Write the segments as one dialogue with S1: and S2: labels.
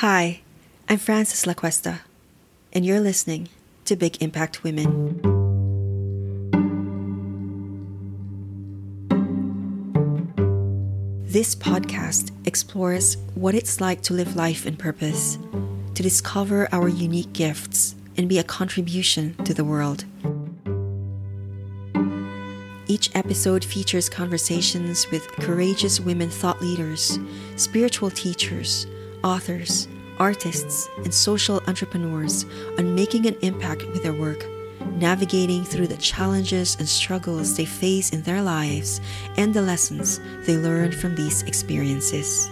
S1: Hi, I'm Frances LaCuesta, and you're listening to Big Impact Women. This podcast explores what it's like to live life in purpose, to discover our unique gifts, and be a contribution to the world. Each episode features conversations with courageous women thought leaders, spiritual teachers, authors, artists, and social entrepreneurs on making an impact with their work, navigating through the challenges and struggles they face in their lives, and the lessons they learn from these experiences.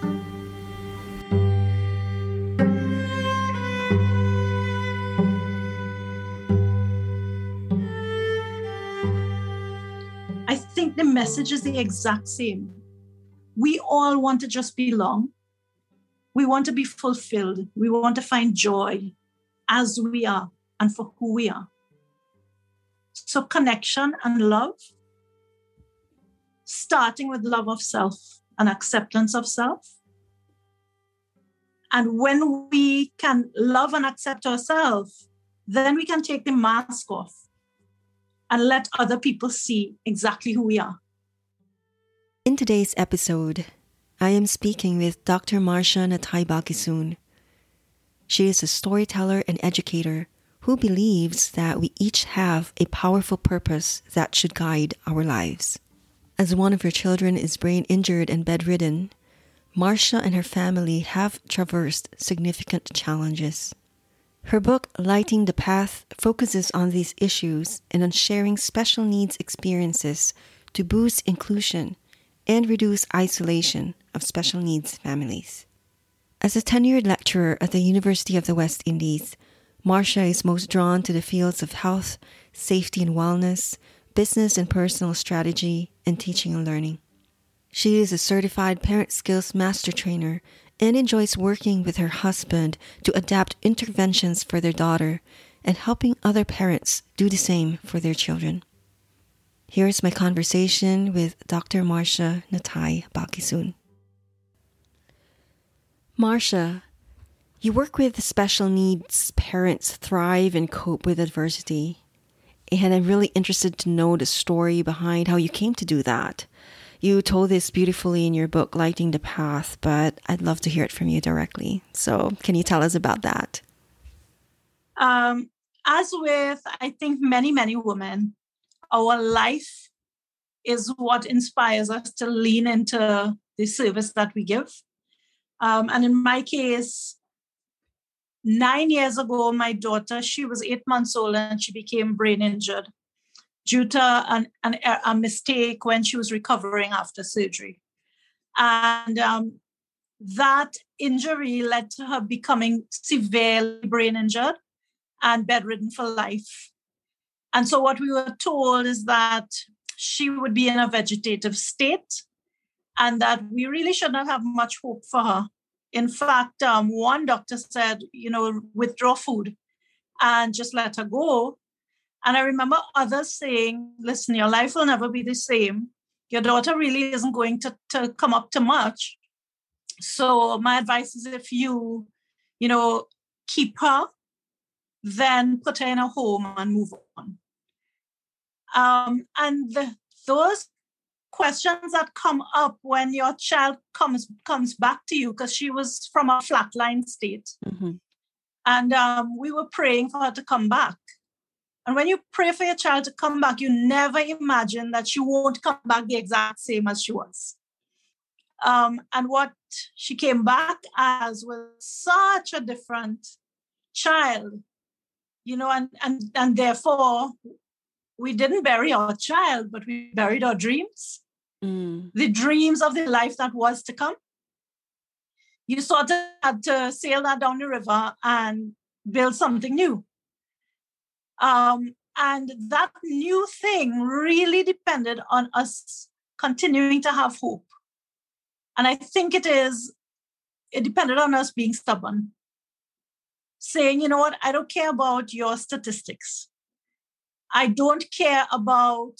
S2: I think the message is the exact same. We all want to just belong we want to be fulfilled. We want to find joy as we are and for who we are. So, connection and love, starting with love of self and acceptance of self. And when we can love and accept ourselves, then we can take the mask off and let other people see exactly who we are.
S1: In today's episode, I am speaking with Dr. Marcia Nathai. She is a storyteller and educator who believes that we each have a powerful purpose that should guide our lives. As one of her children is brain injured and bedridden, Marcia and her family have traversed significant challenges. Her book, Lighting the Path, focuses on these issues and on sharing special needs experiences to boost inclusion and reduce isolation of special needs families. As a tenured lecturer at the University of the West Indies, Marcia is most drawn to the fields of health, safety and wellness, business and personal strategy, and teaching and learning. She is a certified parent skills master trainer and enjoys working with her husband to adapt interventions for their daughter and helping other parents do the same for their children. Here's my conversation with Dr. Marcia Nathai Balkissoon. Marcia, you work with special needs parents thrive and cope with adversity. And I'm really interested to know the story behind how you came to do that. You told this beautifully in your book, Lighting the Path, but I'd love to hear it from you directly. So, can you tell us about that?
S2: Um, as with, I think, many, many women, our life is what inspires us to lean into the service that we give. Um, and in my case, nine years ago, my daughter, she was eight months old and she became brain injured due to an, an, a mistake when she was recovering after surgery. And um, that injury led to her becoming severely brain injured and bedridden for life. And so, what we were told is that she would be in a vegetative state and that we really should not have much hope for her. In fact, um, one doctor said, you know, withdraw food and just let her go. And I remember others saying, listen, your life will never be the same. Your daughter really isn't going to, to come up to much. So my advice is if you, you know, keep her, then put her in a home and move on. Um, and the, those questions that come up when your child comes comes back to you because she was from a flatline state. Mm-hmm. and um, we were praying for her to come back. And when you pray for your child to come back you never imagine that she won't come back the exact same as she was. Um, and what she came back as was such a different child you know and and and therefore we didn't bury our child, but we buried our dreams, mm. the dreams of the life that was to come. You sort of had to sail that down the river and build something new. Um, and that new thing really depended on us continuing to have hope. And I think it is, it depended on us being stubborn, saying, you know what, I don't care about your statistics. I don't care about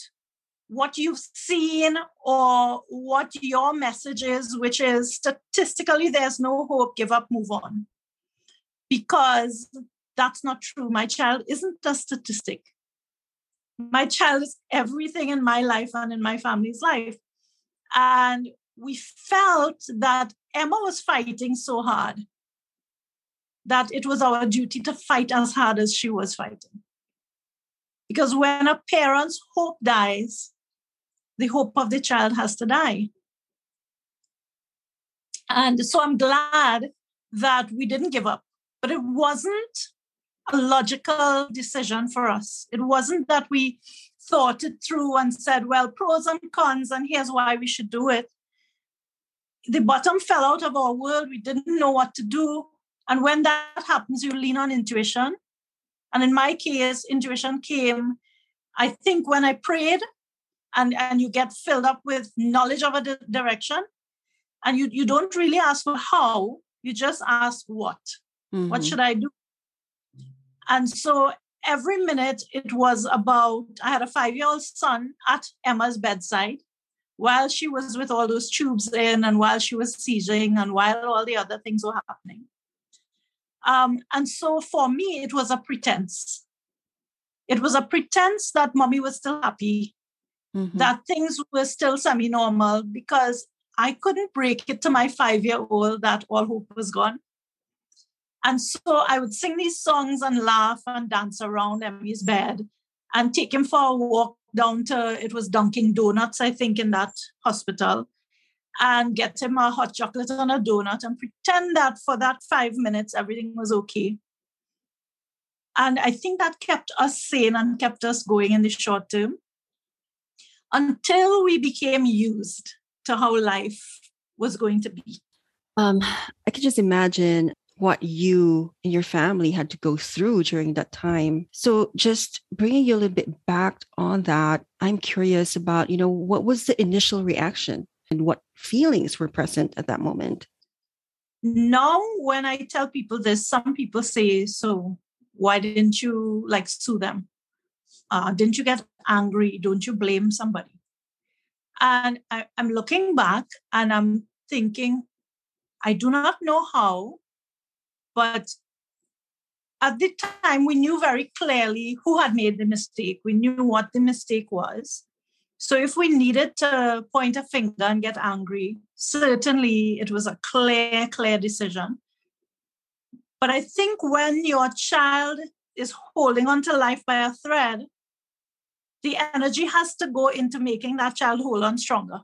S2: what you've seen or what your message is, which is statistically there's no hope, give up, move on. because that's not true. My child isn't a statistic. My child is everything in my life and in my family's life. And we felt that Emma was fighting so hard that it was our duty to fight as hard as she was fighting. Because when a parent's hope dies, the hope of the child has to die. And so I'm glad that we didn't give up, but it wasn't a logical decision for us. It wasn't that we thought it through and said, well, pros and cons, and here's why we should do it. The bottom fell out of our world. We didn't know what to do. And when that happens, you lean on intuition. And in my case, intuition came, I think, when I prayed and, and you get filled up with knowledge of a di- direction. And you, you don't really ask for how, you just ask what. Mm-hmm. What should I do? And so every minute it was about, I had a five year old son at Emma's bedside while she was with all those tubes in and while she was seizing and while all the other things were happening. Um, and so for me, it was a pretense. It was a pretense that mommy was still happy, mm-hmm. that things were still semi normal because I couldn't break it to my five year old that all hope was gone. And so I would sing these songs and laugh and dance around Emmy's bed and take him for a walk down to, it was Dunkin' Donuts, I think, in that hospital and get him a hot chocolate and a donut and pretend that for that five minutes everything was okay. And I think that kept us sane and kept us going in the short term until we became used to how life was going to be.
S1: Um, I can just imagine what you and your family had to go through during that time. So just bringing you a little bit back on that, I'm curious about, you know, what was the initial reaction and what feelings were present at that moment?
S2: Now, when I tell people this, some people say, So why didn't you like sue them? Uh, didn't you get angry? Don't you blame somebody? And I, I'm looking back and I'm thinking, I do not know how, but at the time we knew very clearly who had made the mistake. We knew what the mistake was. So if we needed to point a finger and get angry, certainly it was a clear, clear decision. But I think when your child is holding on to life by a thread, the energy has to go into making that child whole and stronger.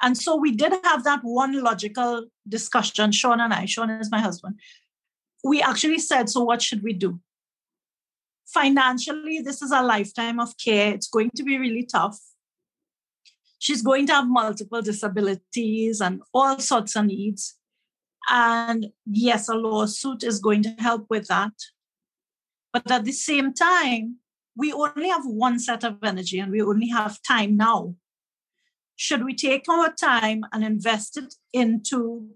S2: And so we did have that one logical discussion, Sean and I, Sean is my husband. We actually said, So what should we do? financially, this is a lifetime of care. It's going to be really tough. She's going to have multiple disabilities and all sorts of needs. And yes, a lawsuit is going to help with that. But at the same time, we only have one set of energy and we only have time now. Should we take our time and invest it into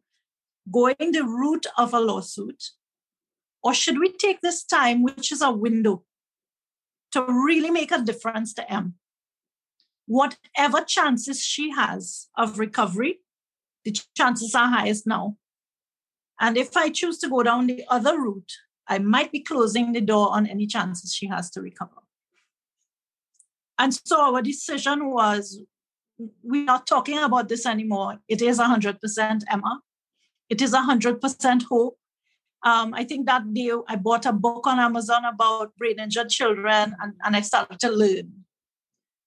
S2: going the route of a lawsuit or should we take this time, which is a window, to really make a difference to M? Whatever chances she has of recovery, the chances are highest now. And if I choose to go down the other route, I might be closing the door on any chances she has to recover. And so our decision was we're not talking about this anymore. It is 100% Emma. It is 100% hope. Um, I think that day I bought a book on Amazon about brain injured children and, and I started to learn.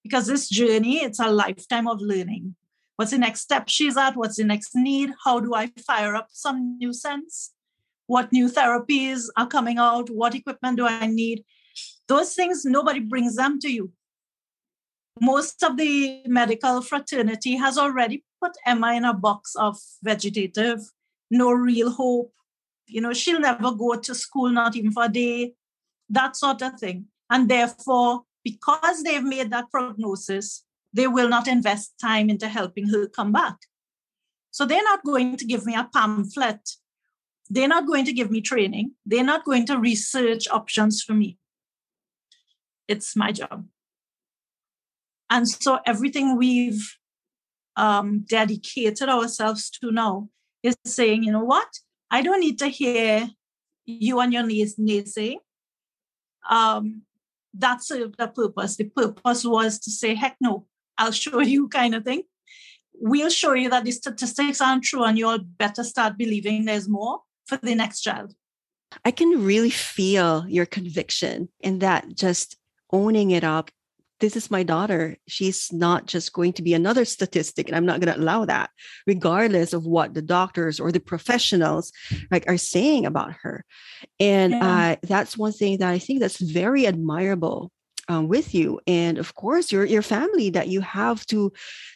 S2: Because this journey, it's a lifetime of learning. What's the next step she's at? What's the next need? How do I fire up some new sense? What new therapies are coming out? What equipment do I need? Those things, nobody brings them to you. Most of the medical fraternity has already put Emma in a box of vegetative, no real hope, you know, she'll never go to school, not even for a day, that sort of thing. And therefore, because they've made that prognosis, they will not invest time into helping her come back. So they're not going to give me a pamphlet. They're not going to give me training. They're not going to research options for me. It's my job. And so everything we've um, dedicated ourselves to now is saying, you know what? I don't need to hear you and your niece naysay, um, that served a purpose. The purpose was to say, heck no, I'll show you kind of thing. We'll show you that the statistics aren't true and you'll better start believing there's more for the next child.
S1: I can really feel your conviction in that just owning it up this is my daughter. She's not just going to be another statistic, and I'm not going to allow that, regardless of what the doctors or the professionals like are saying about her. And yeah. uh, that's one thing that I think that's very admirable um, with you, and of course your your family that you have to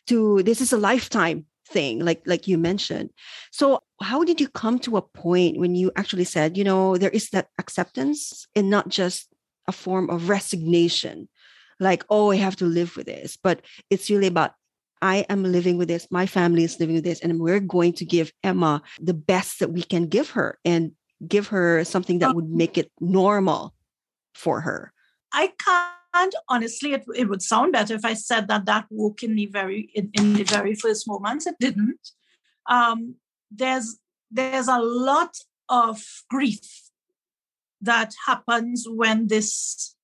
S1: to. This is a lifetime thing, like like you mentioned. So how did you come to a point when you actually said, you know, there is that acceptance and not just a form of resignation like, oh, I have to live with this. But it's really about I am living with this, my family is living with this, and we're going to give Emma the best that we can give her and give her something that would make it normal for her.
S2: I can't honestly, it, it would sound better if I said that that woke in me very in, in the very first moments. It didn't. Um, there's there's a lot of grief that happens when this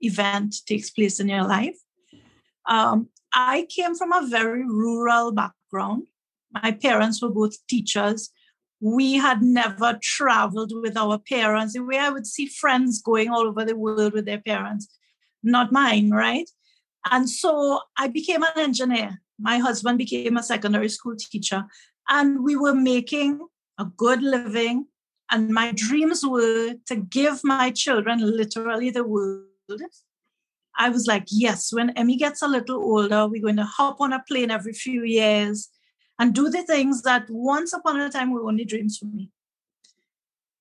S2: event takes place in your life. Um, I came from a very rural background. My parents were both teachers. We had never traveled with our parents. The way I would see friends going all over the world with their parents, not mine, right? And so I became an engineer. My husband became a secondary school teacher, and we were making a good living. And my dreams were to give my children literally the world I was like, yes, when Emmy gets a little older, we're going to hop on a plane every few years and do the things that once upon a time were only dreams for me.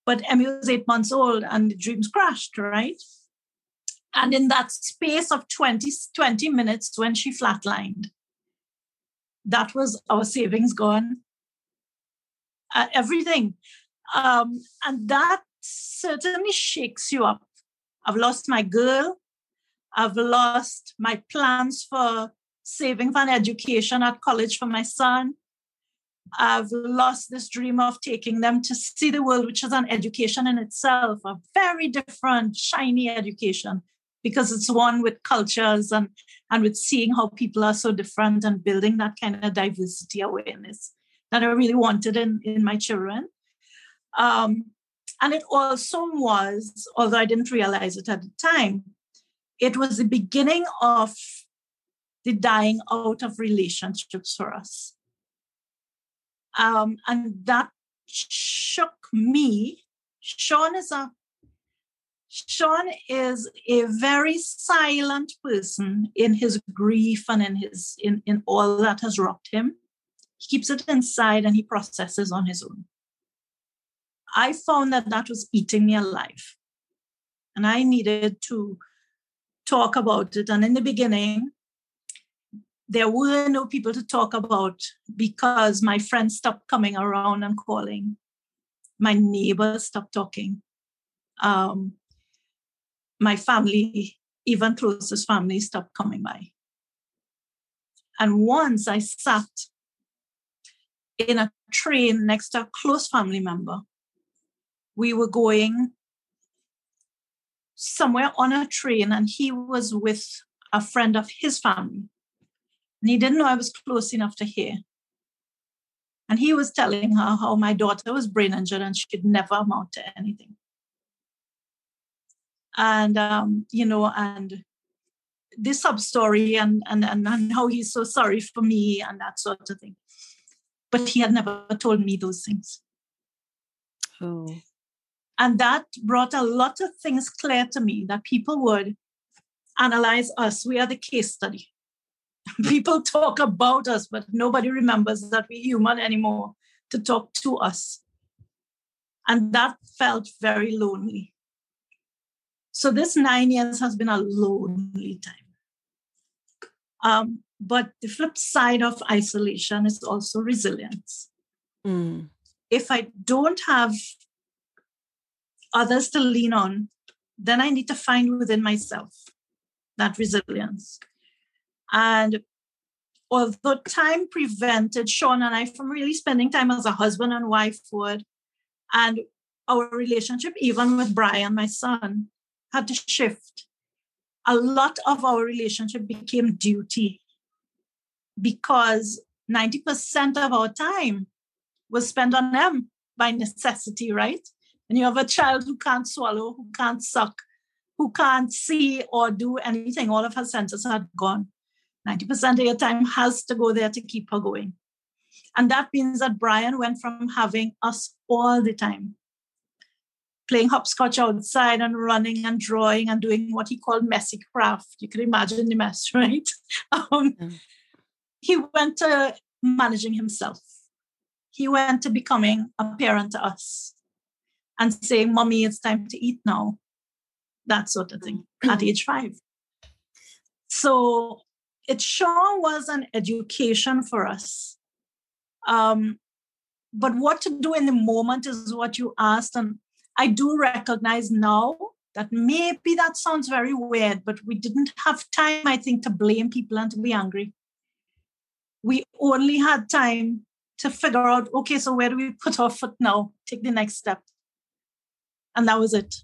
S2: But Emmy was eight months old and the dreams crashed, right? And in that space of 20, 20 minutes when she flatlined, that was our savings gone. Uh, everything. Um, and that certainly shakes you up I've lost my girl. I've lost my plans for saving for an education at college for my son. I've lost this dream of taking them to see the world, which is an education in itself, a very different, shiny education, because it's one with cultures and, and with seeing how people are so different and building that kind of diversity awareness that I really wanted in, in my children. Um, and it also was, although I didn't realize it at the time, it was the beginning of the dying out of relationships for us. Um, and that shook me. Sean is a Sean is a very silent person in his grief and in his in, in all that has rocked him. He keeps it inside and he processes on his own. I found that that was eating me alive. And I needed to talk about it. And in the beginning, there were no people to talk about because my friends stopped coming around and calling. My neighbors stopped talking. Um, my family, even closest family, stopped coming by. And once I sat in a train next to a close family member we were going somewhere on a train and he was with a friend of his family. And he didn't know I was close enough to hear. And he was telling her how my daughter was brain injured and she'd never amount to anything. And, um, you know, and this sub story and, and, and, and how he's so sorry for me and that sort of thing. But he had never told me those things.
S1: Oh.
S2: And that brought a lot of things clear to me that people would analyze us. We are the case study. people talk about us, but nobody remembers that we're human anymore to talk to us. And that felt very lonely. So this nine years has been a lonely time. Um, but the flip side of isolation is also resilience.
S1: Mm.
S2: If I don't have others to lean on, then I need to find within myself that resilience. And although time prevented Sean and I from really spending time as a husband and wife would, and our relationship, even with Brian, my son, had to shift. A lot of our relationship became duty because 90% of our time was spent on them by necessity, right? And you have a child who can't swallow, who can't suck, who can't see or do anything, all of her senses are gone. 90% of your time has to go there to keep her going. And that means that Brian went from having us all the time, playing hopscotch outside and running and drawing and doing what he called messy craft. You can imagine the mess, right? Um, mm. He went to managing himself. He went to becoming a parent to us and saying, Mommy, it's time to eat now. That sort of thing at age five. So it sure was an education for us. Um, but what to do in the moment is what you asked. And I do recognize now that maybe that sounds very weird, but we didn't have time, I think, to blame people and to be angry. We only had time to figure out okay, so where do we put our foot now? Take the next step. And that was it.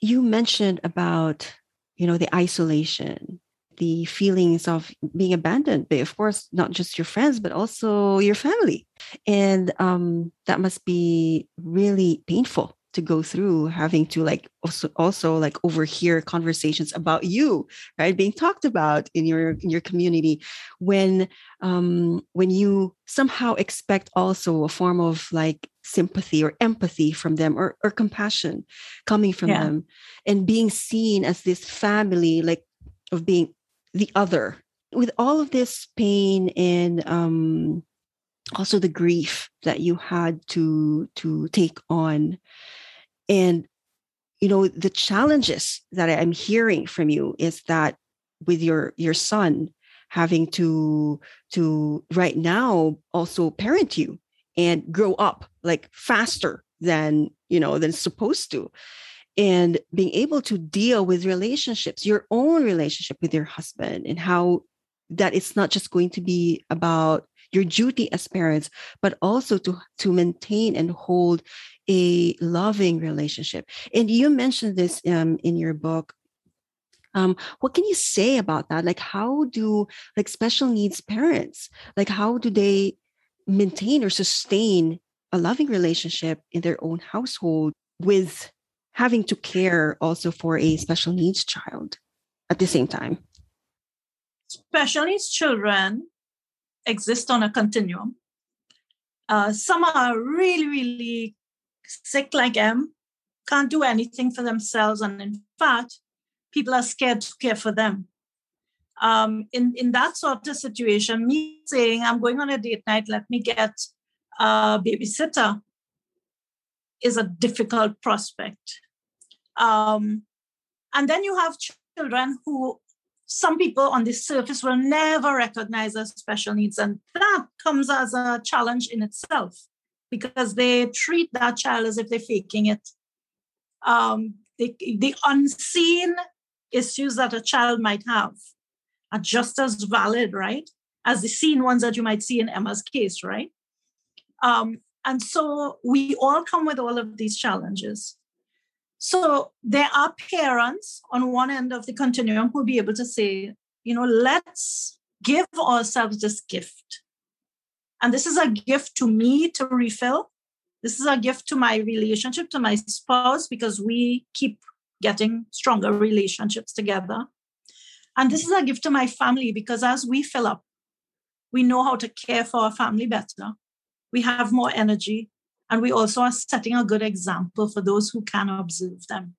S1: You mentioned about, you know, the isolation the feelings of being abandoned but of course, not just your friends, but also your family. And um, that must be really painful to go through having to like also also like overhear conversations about you right being talked about in your in your community when um when you somehow expect also a form of like sympathy or empathy from them or, or compassion coming from yeah. them and being seen as this family like of being the other with all of this pain and um, also the grief that you had to to take on and you know the challenges that i'm hearing from you is that with your your son having to to right now also parent you and grow up like faster than you know than supposed to. And being able to deal with relationships, your own relationship with your husband, and how that it's not just going to be about your duty as parents, but also to, to maintain and hold a loving relationship. And you mentioned this um, in your book. Um, what can you say about that? Like, how do like special needs parents, like, how do they maintain or sustain a loving relationship in their own household with having to care also for a special needs child at the same time?
S2: Special needs children exist on a continuum. Uh, some are really, really sick like M, can't do anything for themselves. And in fact, people are scared to care for them. Um, in, in that sort of situation, me saying, I'm going on a date night, let me get a babysitter is a difficult prospect. Um, and then you have children who some people on the surface will never recognize as special needs. And that comes as a challenge in itself because they treat that child as if they're faking it. Um, the, the unseen issues that a child might have are just as valid, right? As the seen ones that you might see in Emma's case, right? Um, and so we all come with all of these challenges. So there are parents on one end of the continuum who will be able to say, you know, let's give ourselves this gift. And this is a gift to me to refill. This is a gift to my relationship, to my spouse, because we keep getting stronger relationships together. And this is a gift to my family because as we fill up, we know how to care for our family better. We have more energy. And we also are setting a good example for those who can observe them.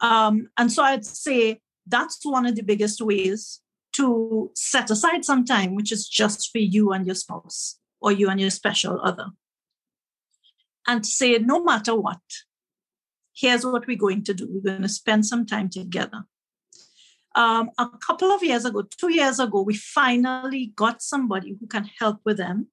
S2: Um, and so I'd say that's one of the biggest ways to set aside some time, which is just for you and your spouse or you and your special other. And to say, no matter what, here's what we're going to do. We're going to spend some time together. Um, a couple of years ago, two years ago, we finally got somebody who can help with them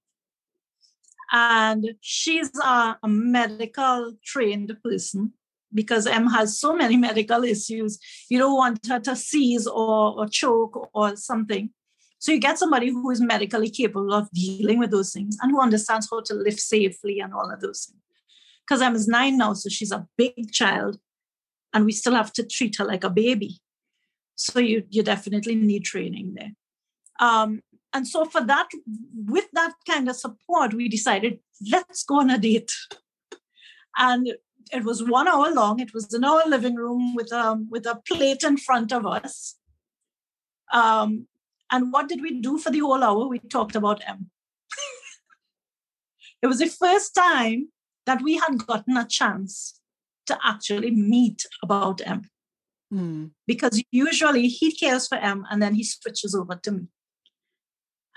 S2: and she's a, medical trained person because M has so many medical issues. You don't want her to seize or, or choke or something. So you get somebody who is medically capable of dealing with those things and who understands how to live safely and all of those things. because M is nine now, so she's a big child, and we still have to treat her like a baby. So you you definitely need training there. Um, and so for that, with that kind of support, we decided let's go on a date. and it was one hour long. It was in our living room with um with a plate in front of us. Um, and what did we do for the whole hour? We talked about M. it was the first time that we had gotten a chance to actually meet about M. Mm. Because usually he cares for M and then he switches over to me.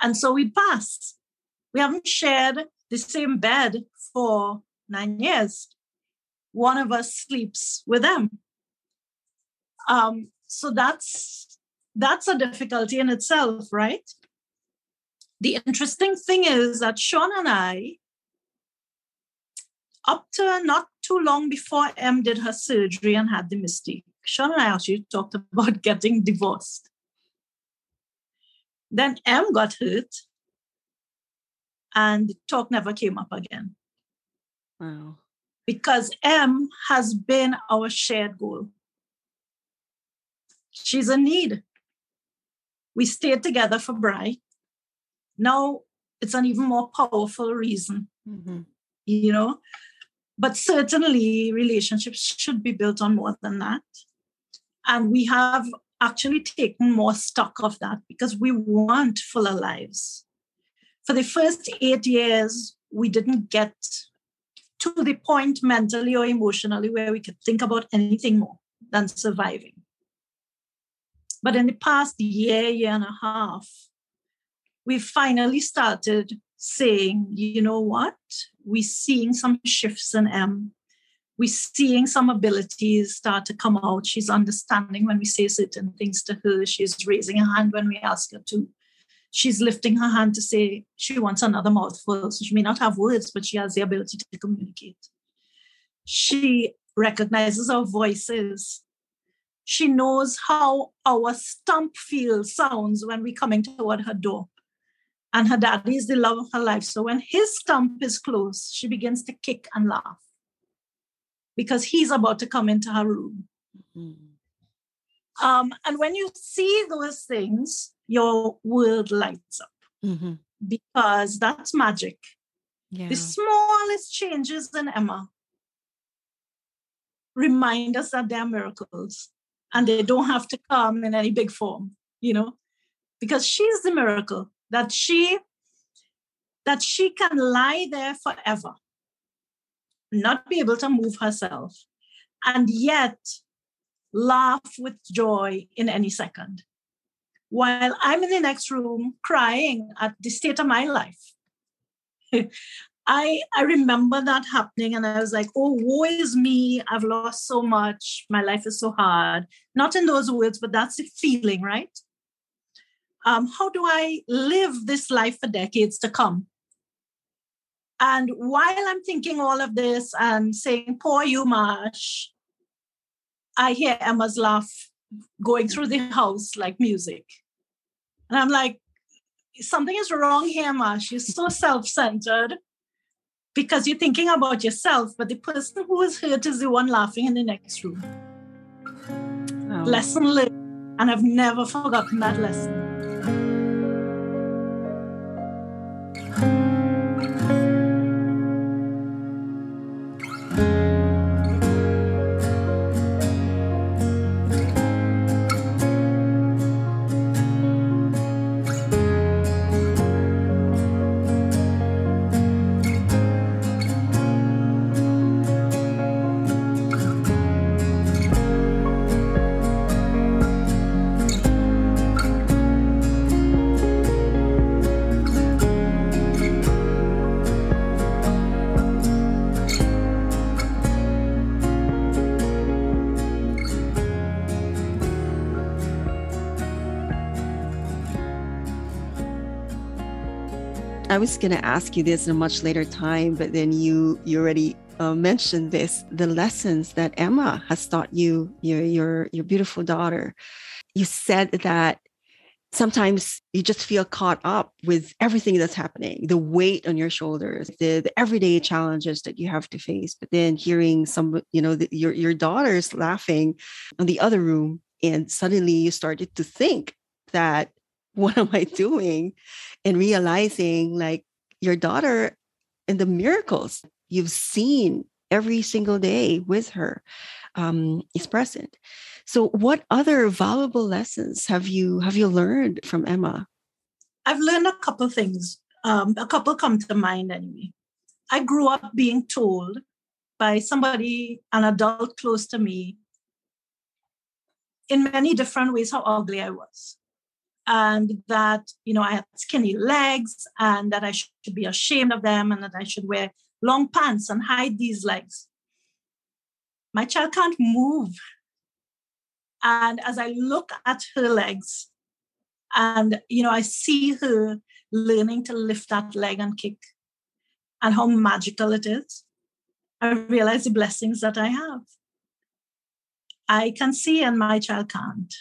S2: And so we passed. We haven't shared the same bed for nine years. One of us sleeps with them. Um, so that's that's a difficulty in itself, right? The interesting thing is that Sean and I, up to not too long before M did her surgery and had the mistake, Sean and I actually talked about getting divorced. Then M got hurt and the talk never came up again.
S1: Wow.
S2: Because M has been our shared goal. She's in need. We stayed together for Bry. Now it's an even more powerful reason, mm-hmm. you know. But certainly, relationships should be built on more than that. And we have actually taken more stock of that because we want fuller lives. For the first eight years, we didn't get to the point mentally or emotionally where we could think about anything more than surviving. But in the past year, year and a half, we finally started saying, you know what? We're seeing some shifts in M we're seeing some abilities start to come out. She's understanding when we say certain things to her. She's raising her hand when we ask her to. She's lifting her hand to say she wants another mouthful. So she may not have words, but she has the ability to communicate. She recognizes our voices. She knows how our stump feel sounds when we're coming toward her door. And her daddy is the love of her life. So when his stump is close, she begins to kick and laugh because he's about to come into her room. Mm-hmm. Um, and when you see those things, your world lights up mm-hmm. because that's magic. Yeah. The smallest changes in Emma remind us that they're miracles and they don't have to come in any big form, you know, because she's the miracle that she that she can lie there forever not be able to move herself, and yet laugh with joy in any second. While I'm in the next room crying at the state of my life. I I remember that happening and I was like, oh, woe is me. I've lost so much. My life is so hard. Not in those words, but that's the feeling, right? Um, how do I live this life for decades to come? And while I'm thinking all of this and saying, poor you, Marsh, I hear Emma's laugh going through the house like music. And I'm like, something is wrong here, Marsh. You're so self centered because you're thinking about yourself, but the person who is hurt is the one laughing in the next room. Oh. Lesson learned. And I've never forgotten that lesson.
S1: I was going to ask you this in a much later time, but then you you already uh, mentioned this the lessons that Emma has taught you, your your your beautiful daughter. You said that sometimes you just feel caught up with everything that's happening the weight on your shoulders the, the everyday challenges that you have to face but then hearing some you know the, your, your daughter's laughing in the other room and suddenly you started to think that what am i doing and realizing like your daughter and the miracles you've seen every single day with her um, is present so, what other valuable lessons have you have you learned from Emma?
S2: I've learned a couple things. Um, a couple come to mind anyway. I grew up being told by somebody, an adult close to me, in many different ways how ugly I was. And that, you know, I had skinny legs and that I should be ashamed of them and that I should wear long pants and hide these legs. My child can't move and as I look at her legs, and you know, I see her learning to lift that leg and kick, and how magical it is, I realize the blessings that I have. I can see and my child can't.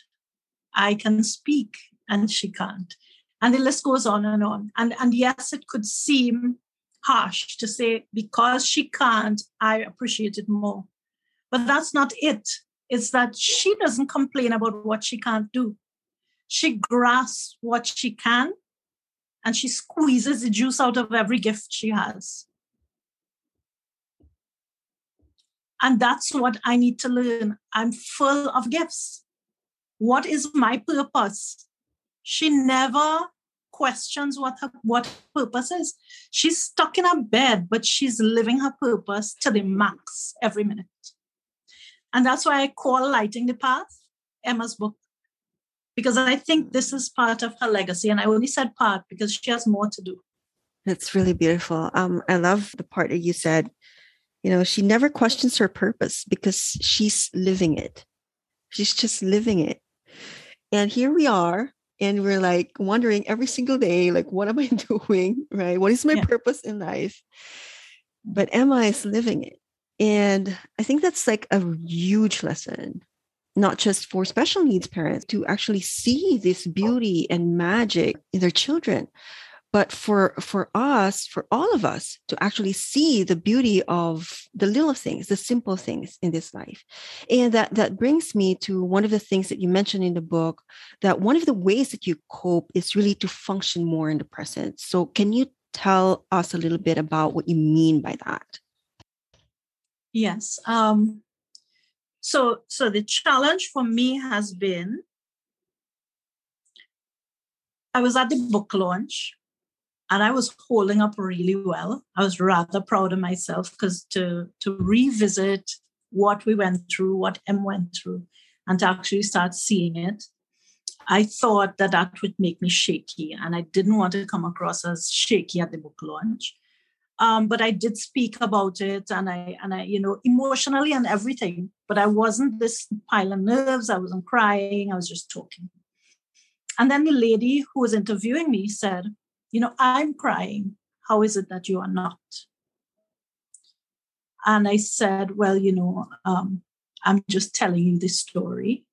S2: I can speak and she can't. And the list goes on and on. And, and yes, it could seem harsh to say, because she can't, I appreciate it more. But that's not it. it is that she doesn't complain about what she can't do. She grasps what she can and she squeezes the juice out of every gift she has. And that's what I need to learn. I'm full of gifts. What is my purpose? She never questions what her what purpose is. She's stuck in her bed, but she's living her purpose to the max every minute. And that's why I call Lighting the Path Emma's book, because I think this is part of her legacy. And I only said part because she has more to do.
S1: That's really beautiful. Um, I love the part that you said, you know, she never questions her purpose because she's living it. She's just living it. And here we are, and we're like wondering every single day, like, what am I doing? Right? What is my yeah. purpose in life? But Emma is living it. And I think that's like a huge lesson, not just for special needs parents to actually see this oh. beauty and magic in their children, but for for us, for all of us to actually see the beauty of the little things, the simple things in this life. And that that brings me to one of the things that you mentioned in the book, that one of the ways that you cope is really to function more in the present. So can you tell us a little bit about what you mean by that?
S2: Yes. Um, so, so the challenge for me has been I was at the book launch and I was holding up really well. I was rather proud of myself because to to revisit what we went through, what M went through, and to actually start seeing it, I thought that that would make me shaky, and I didn't want to come across as shaky at the book launch um, but I did speak about it, and I and I, you know, emotionally and everything. But I wasn't this pile of nerves. I wasn't crying. I was just talking. And then the lady who was interviewing me said, "You know, I'm crying. How is it that you are not?" And I said, "Well, you know, um, I'm just telling you this story,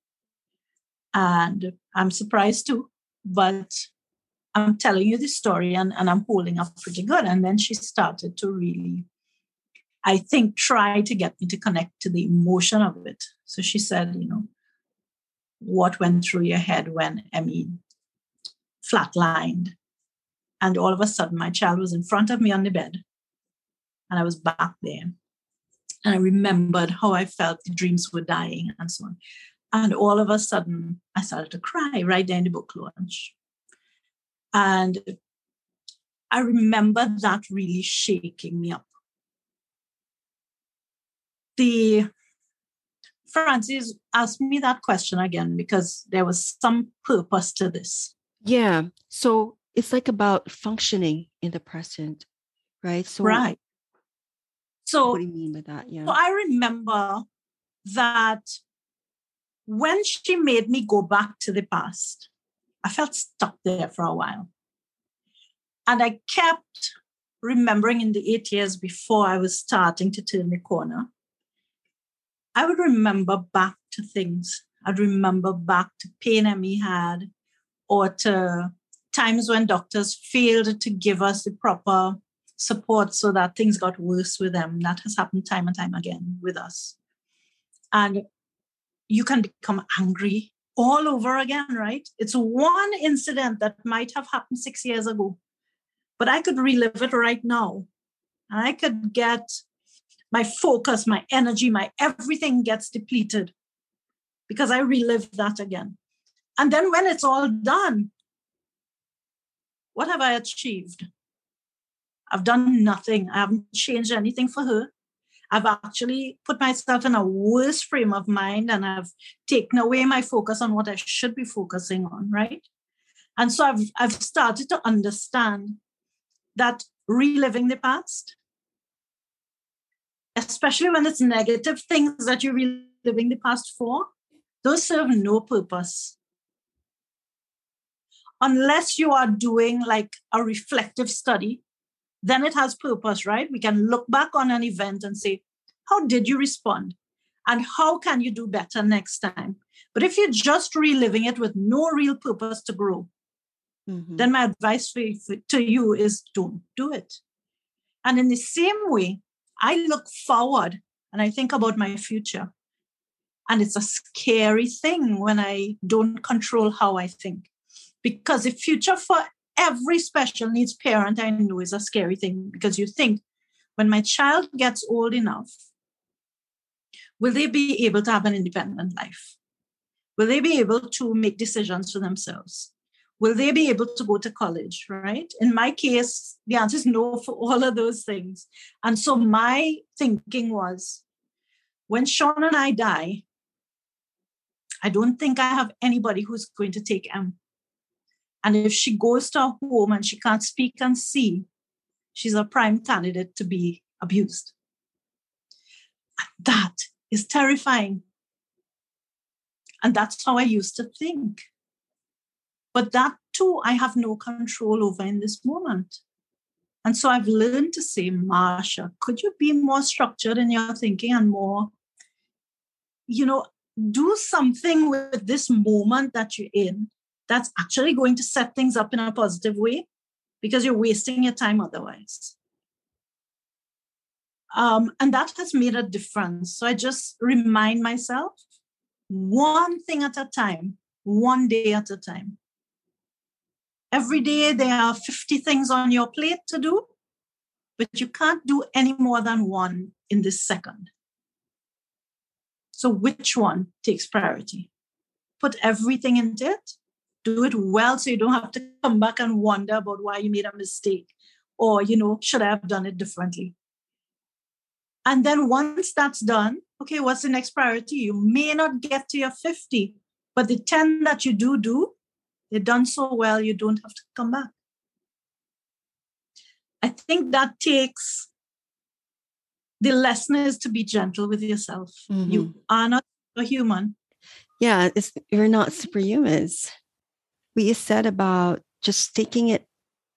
S2: and I'm surprised too, but I'm telling you this story and, and I'm holding up pretty good. And then she started to really, I think, try to get me to connect to the emotion of it. So she said, you know, what went through your head when Emmy flatlined? And all of a sudden, my child was in front of me on the bed, and I was back there. And I remembered how I felt the dreams were dying and so on. And all of a sudden, I started to cry right there in the book launch. And I remember that really shaking me up. The Francis asked me that question again because there was some purpose to this.
S1: Yeah. So it's like about functioning in the present, right? So
S2: right. So
S1: what do you mean by that? Yeah.
S2: So I remember that when she made me go back to the past, I felt stuck there for a while. And I kept remembering in the eight years before I was starting to turn the corner, I would remember back to things. I'd remember back to pain Emmy had, or to times when doctors failed to give us the proper support so that things got worse with them. That has happened time and time again with us. And you can become angry all over again, right? It's one incident that might have happened six years ago, but I could relive it right now. And I could get my focus, my energy, my everything gets depleted because I relive that again. And then when it's all done, what have I achieved? I've done nothing. I haven't changed anything for her. I've actually put myself in a worse frame of mind and I've taken away my focus on what I should be focusing on, right? And so I've I've started to understand that reliving the past, especially when it's negative things that you're reliving the past for, those serve no purpose. Unless you are doing like a reflective study then it has purpose, right? We can look back on an event and say, how did you respond? And how can you do better next time? But if you're just reliving it with no real purpose to grow, mm-hmm. then my advice for, for, to you is don't do it. And in the same way, I look forward and I think about my future. And it's a scary thing when I don't control how I think. Because the future for every special needs parent I know is a scary thing because you think when my child gets old enough, will they be able to have an independent life? Will they be able to make decisions for themselves? Will they be able to go to college? Right? In my case, the answer is no for all of those things. And so my thinking was when Sean and I die, I don't think I have anybody who's going to take M. And if she goes to a home and she can't speak and see, she's a prime candidate to be abused. And that is terrifying. And that's how I used to think. But that too, I have no control over in this moment. And so I've learned to say, Marcia, could you be more structured in your thinking and more, you know, do something with this moment that you're in that's actually going to set things up in a positive way because you're wasting your time otherwise. Um, and that has made a difference. So I just remind myself one thing at a time, one day at a time. Every day there are 50 things on your plate to do, but you can't do any more than one in this second. So, which one takes priority? Put everything into it do it well so you don't have to come back and wonder about why you made a mistake or you know should i have done it differently. And then once that's done okay what's the next priority? You may not get to your 50 but the 10 that you do do they're done so well you don't have to come back. I think that takes the lesson is to be gentle with yourself. Mm-hmm. you are not a human.
S1: Yeah it's, you're not superhumans what you said about just taking it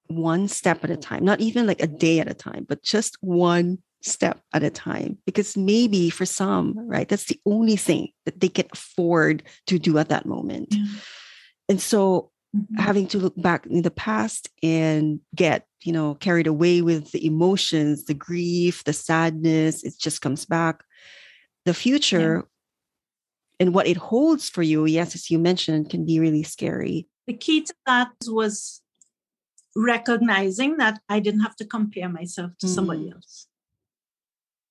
S1: one step at a time, not even like a day at a time, but just one step at a time. Because maybe for some, right, that's the only thing that they can afford to do at that moment. Yeah. And so mm-hmm. having to look back in the past and get, you know, carried away with the emotions, the grief, the sadness, it just comes back. The future yeah. and what it holds for you, yes, as you mentioned, can be really scary
S2: the key to that was recognizing that I didn't have to compare myself to mm. somebody else.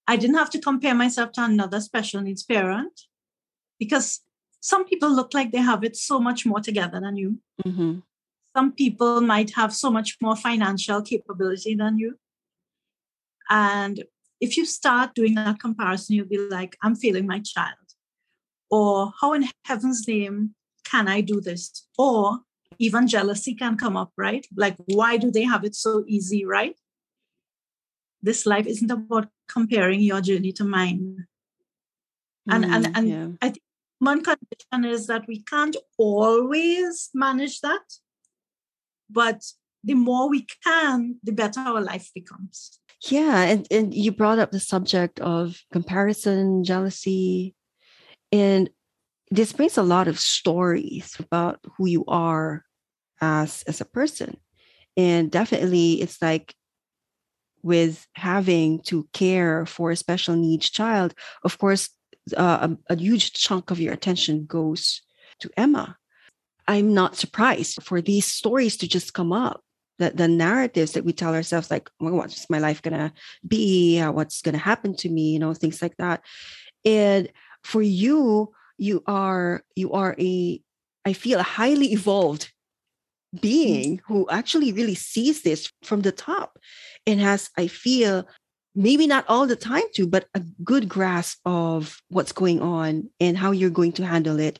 S2: I didn't have to compare myself to another special needs parent because some people look like they have it so much more together than you. Mm-hmm. Some people might have so much more financial capability than you. And if you start doing that comparison, you'll be like, I'm failing my child. Or how in heaven's name can I do this? Or even jealousy can come up, right? Like, why do they have it so easy, right? This life isn't about comparing your journey to mine. And mm, and and yeah. I think one condition is that we can't always manage that, but the more we can, the better our life becomes.
S1: Yeah, and, and you brought up the subject of comparison, jealousy, and this brings a lot of stories about who you are as as a person. And definitely it's like with having to care for a special needs child of course uh, a, a huge chunk of your attention goes to emma. I'm not surprised for these stories to just come up the, the narratives that we tell ourselves like well, what's my life gonna be? What's gonna happen to me? You know things like that. And for you you are you are a i feel a highly evolved being who actually really sees this from the top and has i feel maybe not all the time to but a good grasp of what's going on and how you're going to handle it.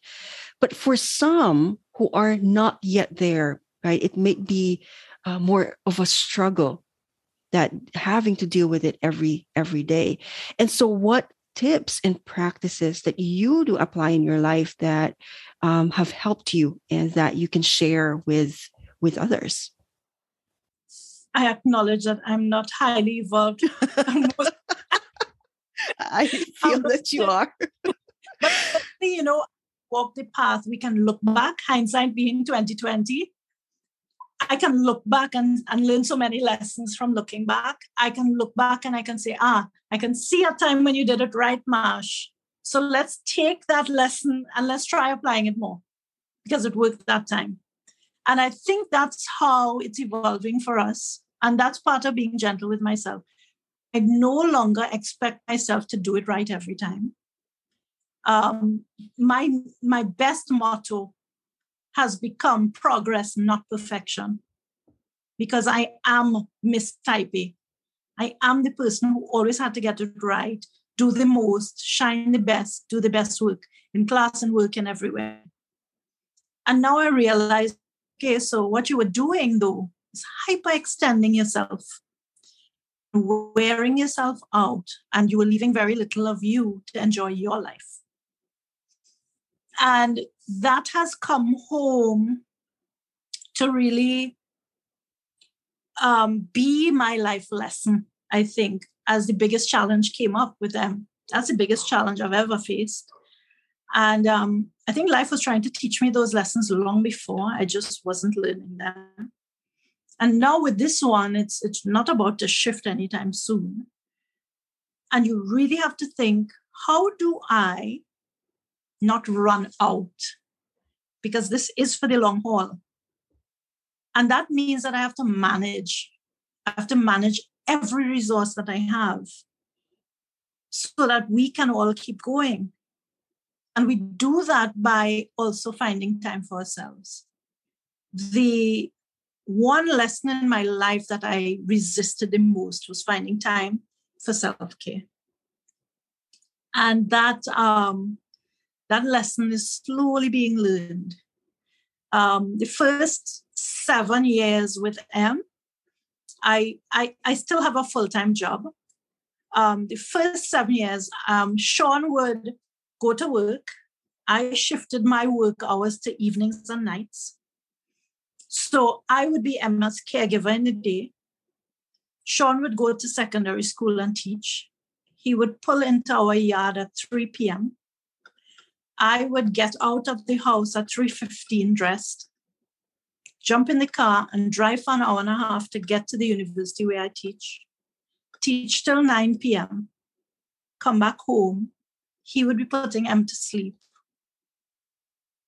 S1: But for some who are not yet there right it may be uh, more of a struggle that having to deal with it every every day. And so what tips and practices that you do apply in your life that um, have helped you and that you can share with with others?
S2: I acknowledge that i'm not highly evolved.
S1: I feel that you are.
S2: But you know walk the path. We can look back. Hindsight being 2020 I can look back and, and learn so many lessons from looking back. I can look back and I can say, ah, I can see a time when you did it right, Marsh. So let's take that lesson and let's try applying it more because it worked that time. And I think that's how it's evolving for us. And that's part of being gentle with myself. I no longer expect myself to do it right every time. Um, my my best motto has become progress, not perfection. Because I am Miss Typey. I am the person who always had to get it right, do the most, shine the best, do the best work in class and work and everywhere. And now I realize, okay, so what you were doing though is hyperextending yourself, wearing yourself out, and you were leaving very little of you to enjoy your life. And that has come home to really um, be my life lesson, I think, as the biggest challenge came up with them. That's the biggest challenge I've ever faced. And um, I think life was trying to teach me those lessons long before. I just wasn't learning them. And now with this one, it's it's not about to shift anytime soon. And you really have to think, how do I not run out because this is for the long haul. And that means that I have to manage. I have to manage every resource that I have so that we can all keep going. And we do that by also finding time for ourselves. The one lesson in my life that I resisted the most was finding time for self care. And that um, that lesson is slowly being learned. Um, the first seven years with M, I, I, I still have a full time job. Um, the first seven years, um, Sean would go to work. I shifted my work hours to evenings and nights. So I would be Emma's caregiver in the day. Sean would go to secondary school and teach. He would pull into our yard at 3 p.m. I would get out of the house at 3.15 dressed, jump in the car and drive for an hour and a half to get to the university where I teach. Teach till 9 p.m. Come back home. He would be putting M to sleep.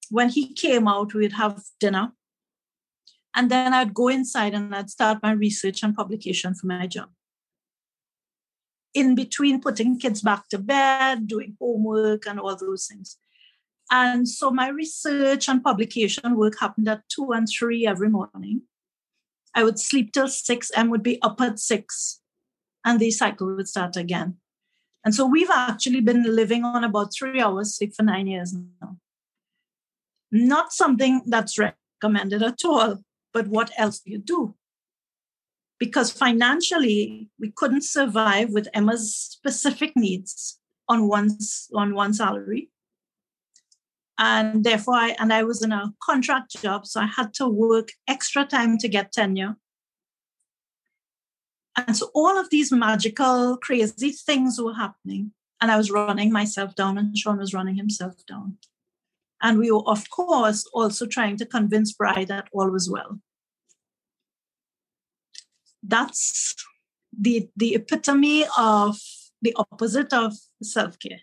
S2: When he came out, we'd have dinner. And then I'd go inside and I'd start my research and publication for my job. In between putting kids back to bed, doing homework, and all those things. And so my research and publication work happened at two and three every morning. I would sleep till six and would be up at six, and the cycle would start again. And so we've actually been living on about three hours sleep for nine years now. Not something that's recommended at all, but what else do you do? Because financially, we couldn't survive with Emma's specific needs on one's on one salary and therefore I, and I was in a contract job, so I had to work extra time to get tenure. And so all of these magical, crazy things were happening, and I was running myself down, and Sean was running himself down. And we were, of course, also trying to convince Bry that all was well. That's the, the epitome of the opposite of self care.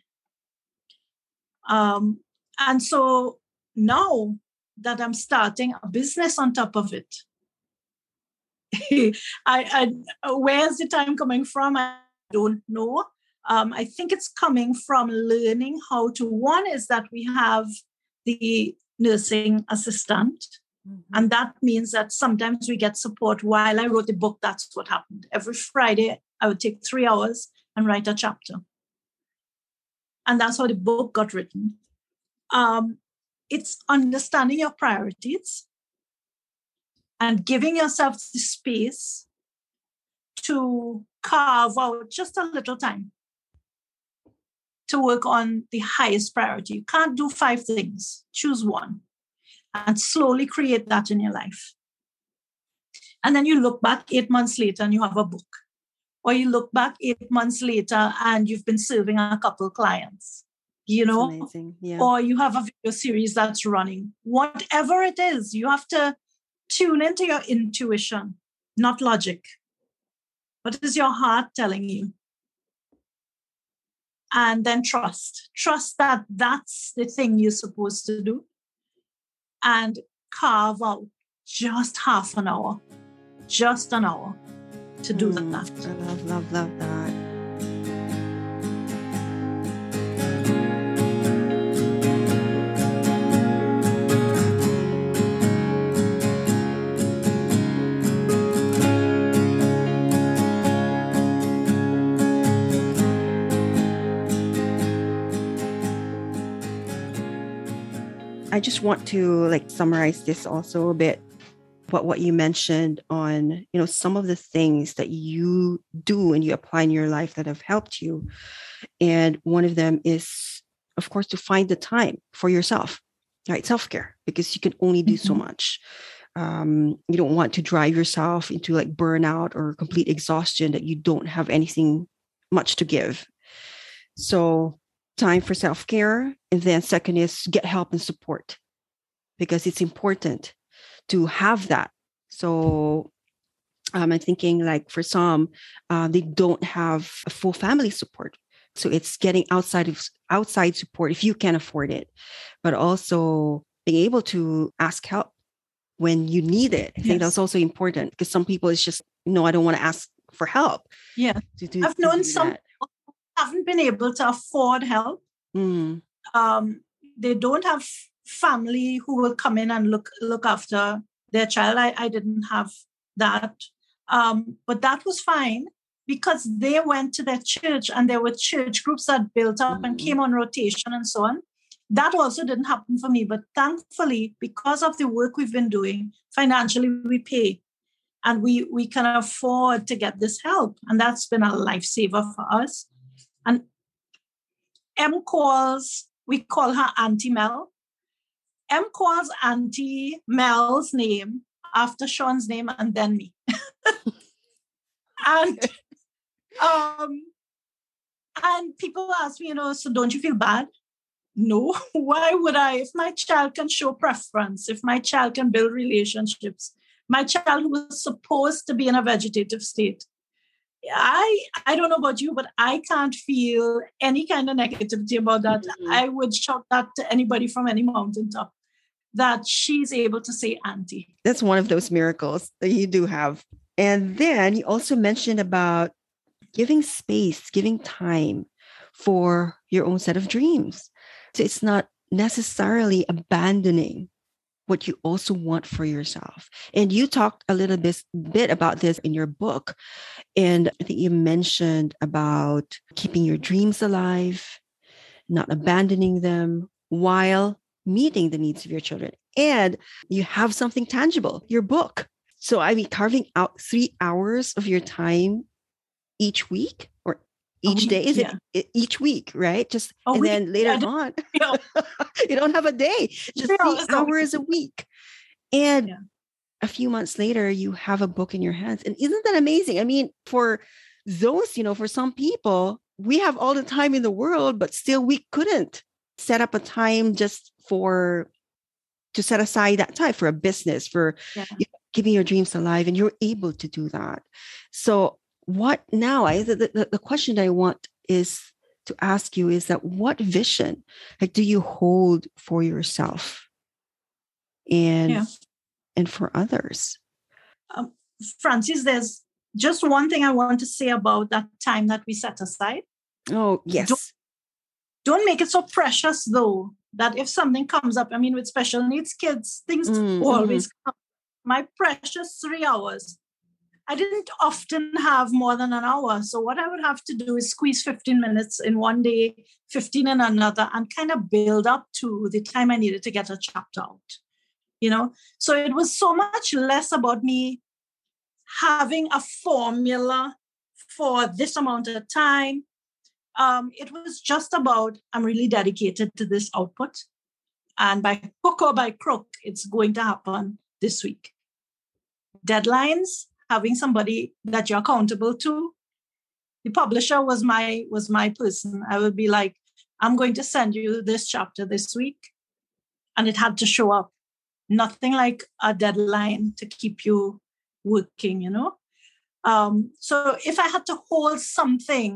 S2: Um, and so now that I'm starting a business on top of it, I, I, where's the time coming from? I don't know. Um, I think it's coming from learning how to. One is that we have the nursing assistant. Mm-hmm. And that means that sometimes we get support. While I wrote the book, that's what happened. Every Friday, I would take three hours and write a chapter. And that's how the book got written. Um, it's understanding your priorities and giving yourself the space to carve out just a little time to work on the highest priority. You can't do five things, choose one and slowly create that in your life. And then you look back eight months later and you have a book. Or you look back eight months later and you've been serving a couple clients, you know? Yeah. Or you have a video series that's running. Whatever it is, you have to tune into your intuition, not logic. What is your heart telling you? and then trust. Trust that that's the thing you're supposed to do. And carve out just half an hour, just an hour to do mm, that.
S1: I love, love, love that. Just want to like summarize this also a bit what what you mentioned on you know some of the things that you do and you apply in your life that have helped you. And one of them is of course to find the time for yourself right? Self-care because you can only do mm-hmm. so much. Um, you don't want to drive yourself into like burnout or complete exhaustion that you don't have anything much to give. So time for self care. And then, second is get help and support because it's important to have that. So, um, I'm thinking like for some, uh, they don't have a full family support. So it's getting outside of outside support if you can afford it, but also being able to ask help when you need it. I yes. think that's also important because some people it's just no, I don't want to ask for help.
S2: Yeah, do, I've known some that haven't been able to afford help. Mm. Um, they don't have family who will come in and look look after their child. I, I didn't have that. Um, but that was fine because they went to their church and there were church groups that built up mm and came on rotation and so on. That also didn't happen for me. But thankfully, because of the work we've been doing, financially we pay and we we can afford to get this help. And that's been a lifesaver for us. And M calls, we call her Auntie Mel. M calls Auntie Mel's name after Sean's name and then me. and um and people ask me, you know, so don't you feel bad? No, why would I? If my child can show preference, if my child can build relationships, my child who was supposed to be in a vegetative state I I don't know about you, but I can't feel any kind of negativity about that. Mm-hmm. I would shout that to anybody from any mountaintop that she's able to say auntie.
S1: That's one of those miracles that you do have. And then you also mentioned about giving space, giving time for your own set of dreams. So it's not necessarily abandoning what you also want for yourself. And you talked a little bit, bit about this in your book. And I think you mentioned about keeping your dreams alive, not abandoning them while meeting the needs of your children. And you have something tangible, your book. So, I mean, carving out three hours of your time each week or each day is yeah. it each week right just and week. then later yeah. on you don't have a day just hours a week and yeah. a few months later you have a book in your hands and isn't that amazing i mean for those you know for some people we have all the time in the world but still we couldn't set up a time just for to set aside that time for a business for yeah. you know, keeping your dreams alive and you're able to do that so what now? I the, the, the question i want is to ask you is that what vision like do you hold for yourself? And yeah. and for others?
S2: Um, Frances there's just one thing i want to say about that time that we set aside.
S1: Oh yes.
S2: don't, don't make it so precious though that if something comes up i mean with special needs kids things mm, always mm-hmm. come my precious three hours I didn't often have more than an hour. So what I would have to do is squeeze 15 minutes in one day, 15 in another, and kind of build up to the time I needed to get a chapter out. You know, so it was so much less about me having a formula for this amount of time. Um, it was just about I'm really dedicated to this output. And by hook or by crook, it's going to happen this week. Deadlines, having somebody that you're accountable to. The publisher was my was my person. I would be like i'm going to send you this chapter this week. And it had to show up. Nothing like a deadline to keep you working you know? Um, so if i had to hold something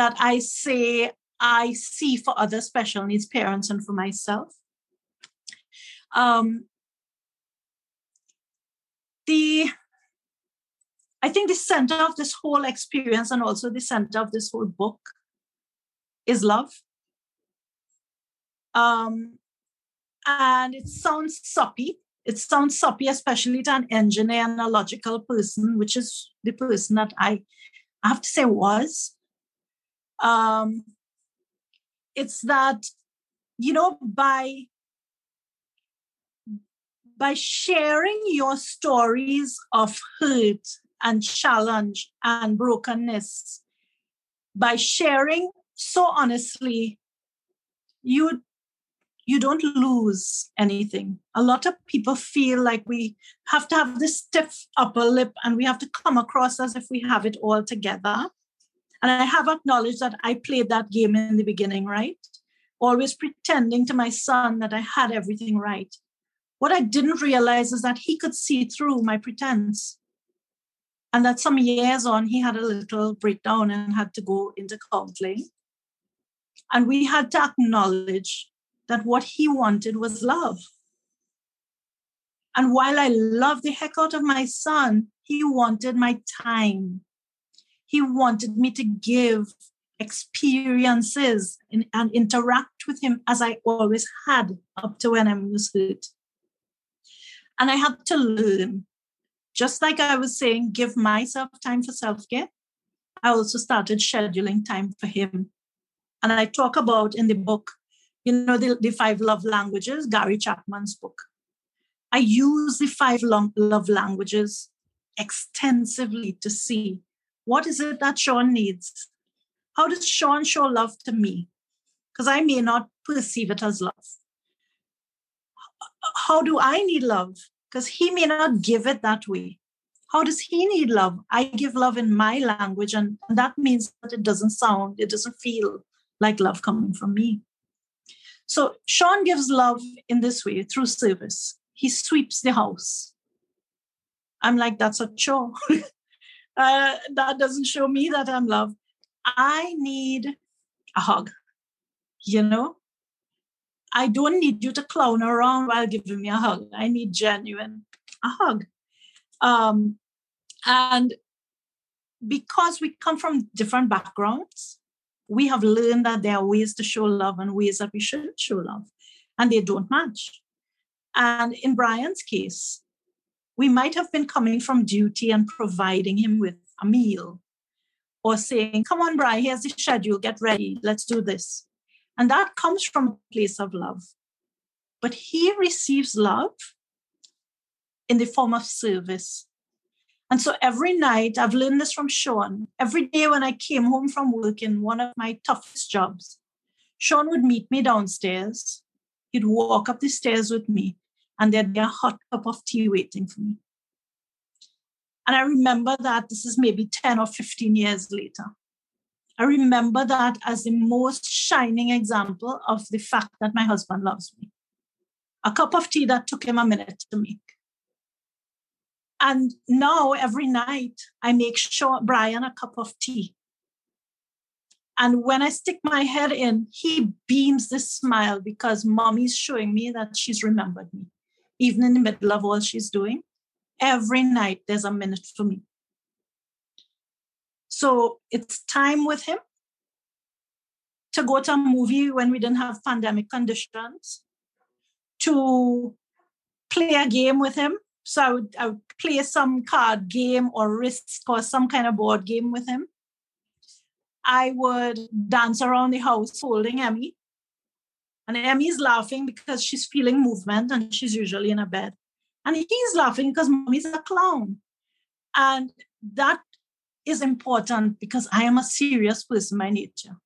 S2: that i say i see for other special needs parents and for myself um, the I think the center of this whole experience and also the center of this whole book is love. Um, and it sounds soppy. It sounds soppy, especially to an engineer and a logical person, which is the person that I, I have to say was. Um, it's that, you know, by by sharing your stories of hurt and challenge and brokenness. By sharing so honestly you you don't lose anything. A lot of people feel like we have to have this stiff upper lip and we have to come across as if we have it all together. And i have acknowledged that i played that game in the beginning right? Always pretending to my son that i had everything right. What i didn't realize is that he could see through my pretense and that some years on, he had a little breakdown and had to go into counseling. And we had to acknowledge that what he wanted was love. And while I love the heck out of my son, he wanted my time. He wanted me to give experiences and, and interact with him as I always had up to when I was hurt. And I had to learn just like I was saying, give myself time for self care, I also started scheduling time for him. And I talk about in the book, you know, the, the five love languages, Gary Chapman's book. I use the five love languages extensively to see what is it that Sean needs? How does Sean show love to me? Because I may not perceive it as love. How do I need love? Because he may not give it that way. How does he need love? I give love in my language, and that means that it doesn't sound, it doesn't feel like love coming from me. So Sean gives love in this way through service. He sweeps the house. I'm like, that's a chore. uh, that doesn't show me that I'm loved. I need a hug, you know? I don't need you to clown around while giving me a hug. I need genuine a hug. Um, and because we come from different backgrounds, we have learned that there are ways to show love and ways that we shouldn't show love, and they don't match. And in Brian's case, we might have been coming from duty and providing him with a meal or saying, Come on, Brian, here's the schedule, get ready, let's do this. And that comes from a place of love. But he receives love in the form of service. And so every night, I've learned this from Sean. Every day when I came home from work in one of my toughest jobs, Sean would meet me downstairs. He'd walk up the stairs with me, and there'd be a hot cup of tea waiting for me. And I remember that this is maybe 10 or 15 years later. I remember that as the most shining example of the fact that my husband loves me. A cup of tea that took him a minute to make. And now every night I make sure Brian a cup of tea. And when I stick my head in, he beams this smile because mommy's showing me that she's remembered me, even in the middle of all she's doing. Every night there's a minute for me. So it's time with him to go to a movie when we didn't have pandemic conditions, to play a game with him. So I would, I would play some card game or risk or some kind of board game with him. I would dance around the house holding Emmy. And Emmy's laughing because she's feeling movement and she's usually in a bed. And he's laughing because mommy's a clown. And that is important because I am a serious person by nature.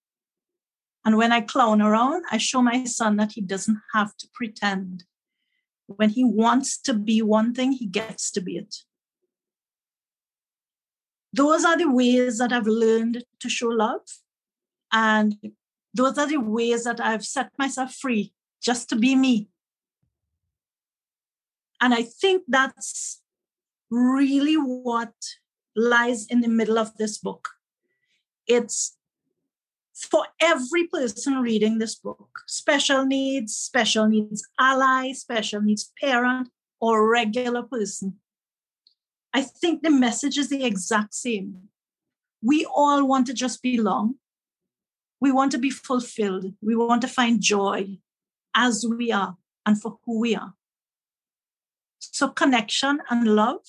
S2: And when I clown around, I show my son that he doesn't have to pretend. When he wants to be one thing, he gets to be it. Those are the ways that I've learned to show love. And those are the ways that I've set myself free just to be me. And I think that's really what lies in the middle of this book. It's for every person reading this book special needs, special needs ally, special needs parent, or regular person. I think the message is the exact same. We all want to just belong. We want to be fulfilled. We want to find joy as we are and for who we are. So, connection and love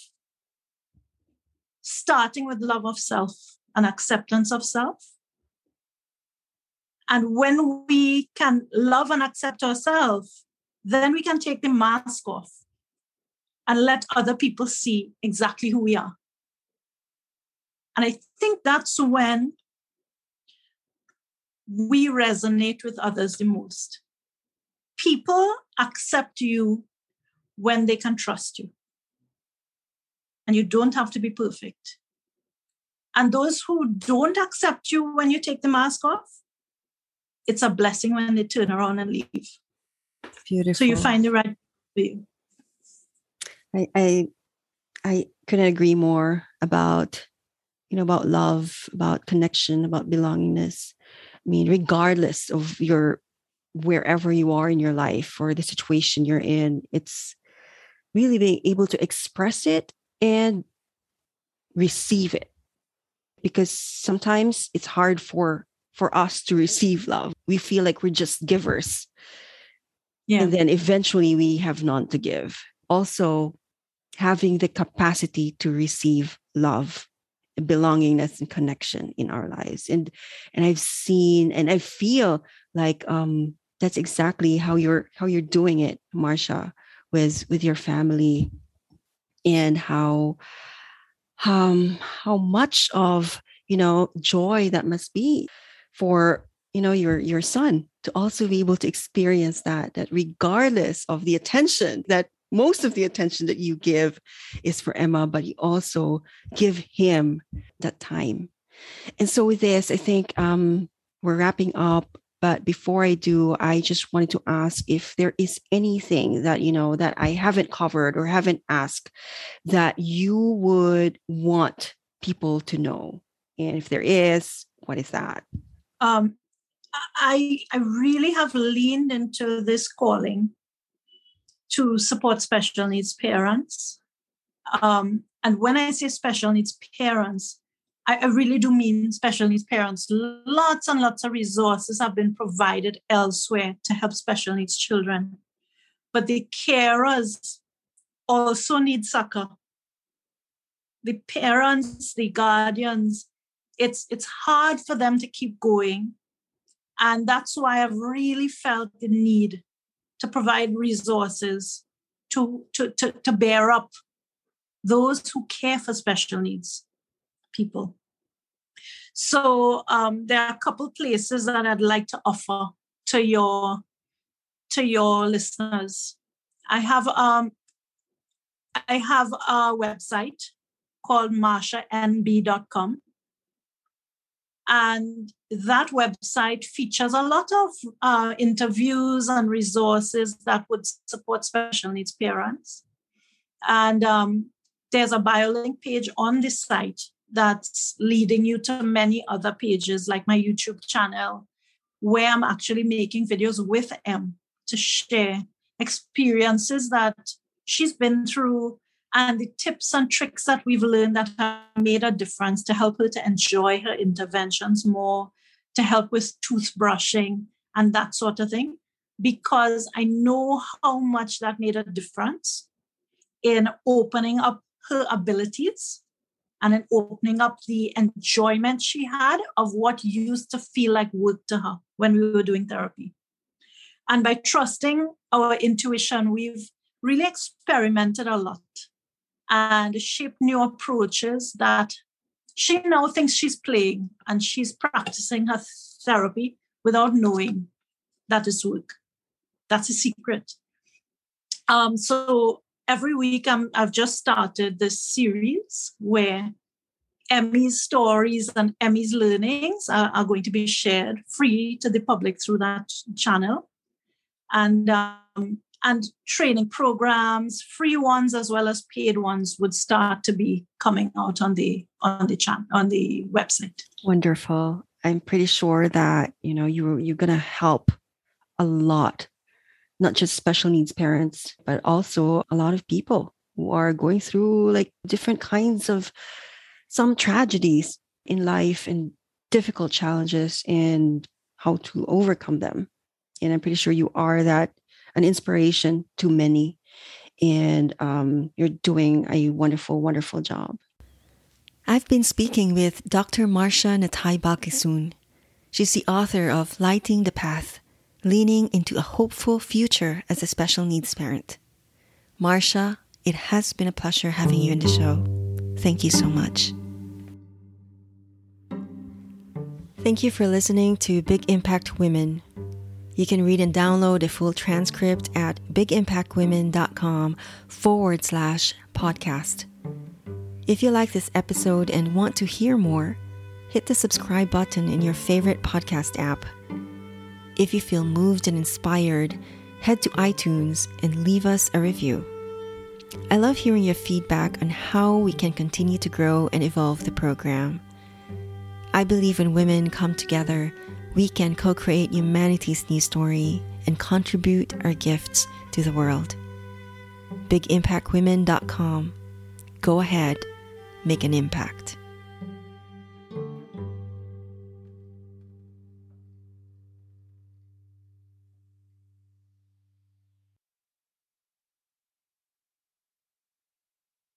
S2: starting with love of self and acceptance of self. And when we can love and accept ourselves, then we can take the mask off and let other people see exactly who we are. And I think that's when we resonate with others the most. People accept you when they can trust you and you don't have to be perfect. And those who don't accept you when you take the mask off, it's a blessing when they turn around and leave.
S1: Beautiful.
S2: So you find the right way.
S1: I, I I couldn't agree more about you know about love, about connection, about belongingness. I mean, regardless of your wherever you are in your life or the situation you're in, it's really being able to express it and receive it. Because sometimes it's hard for for us to receive love. We feel like we're just givers. Yeah. and then eventually we have none to give. Also having the capacity to receive love belongingness and connection in our lives. And and i've seen and i feel like um that's exactly how you're how you're doing it Marcia with with your family and how um how much of you know joy that must be for you know your your son to also be able to experience that that regardless of the attention that most of the attention that you give is for Emma but you also give him that time. And so with this I think um we're wrapping up but before I do, I just wanted to ask if there is anything that, you know, that I haven't covered or haven't asked that you would want people to know. And if there is, what is that?
S2: Um, I, I really have leaned into this calling to support special needs parents. Um, and when I say special needs parents, I, I really do mean special needs parents. Lots and lots of resources have been provided elsewhere to help special needs children. But the carers also need succor. The parents, the guardians, it's it's hard for them to keep going. And that's why I've really felt the need to provide resources to, to, to, to bear up those who care for special needs people. So um, there are a couple places that I'd like to offer to your to your listeners. I have um, I have a website called marshanb.com. And that website features a lot of uh, interviews and resources that would support special needs parents. And um, there's a BioLink page on this site that's leading you to many other pages, like my YouTube channel, where I'm actually making videos with M to share experiences that she's been through and the tips and tricks that we've learned that have made a difference to help her to enjoy her interventions more, to help with toothbrushing and that sort of thing, because I know how much that made a difference in opening up her abilities and in opening up the enjoyment she had of what used to feel like work to her when we were doing therapy. And by trusting our intuition, we've really experimented a lot and shaped new approaches that she now thinks she's playing and she's practicing her therapy without knowing that it's work. That's a secret. Um, so every week I'm, I've just started this series where Emmy's stories and Emmy's learnings are, are, going to be shared free to the public through that channel. And um, and training programs, free ones as well as paid ones, would start to be coming out on the on the channel on the website.
S1: Wonderful. I'm pretty sure that you know you you're gonna help a lot not just special needs parents, but also a lot of people who are going through like different kinds of some tragedies in life and difficult challenges and how to overcome them. And I'm pretty sure you are that an inspiration to many. And um, you're doing a wonderful, wonderful job. I've been speaking with Dr. Marcia Nathai Balkissoon. She's the author of Lighting the Path leaning into a hopeful future as a special needs parent. Marcia, it has been a pleasure having you in the show. Thank you so much. Thank you for listening to Big Impact Women. You can read and download a full transcript at bigimpactwomen.com forward slash podcast. If you like this episode and want to hear more, hit the subscribe button in your favorite podcast app if you feel moved and inspired, head to iTunes and leave us a review. I love hearing your feedback on how we can continue to grow and evolve the program. I believe when women come together, we can co create humanity's new story and contribute our gifts to the world. BigImpactWomen.com. Go ahead, make an impact.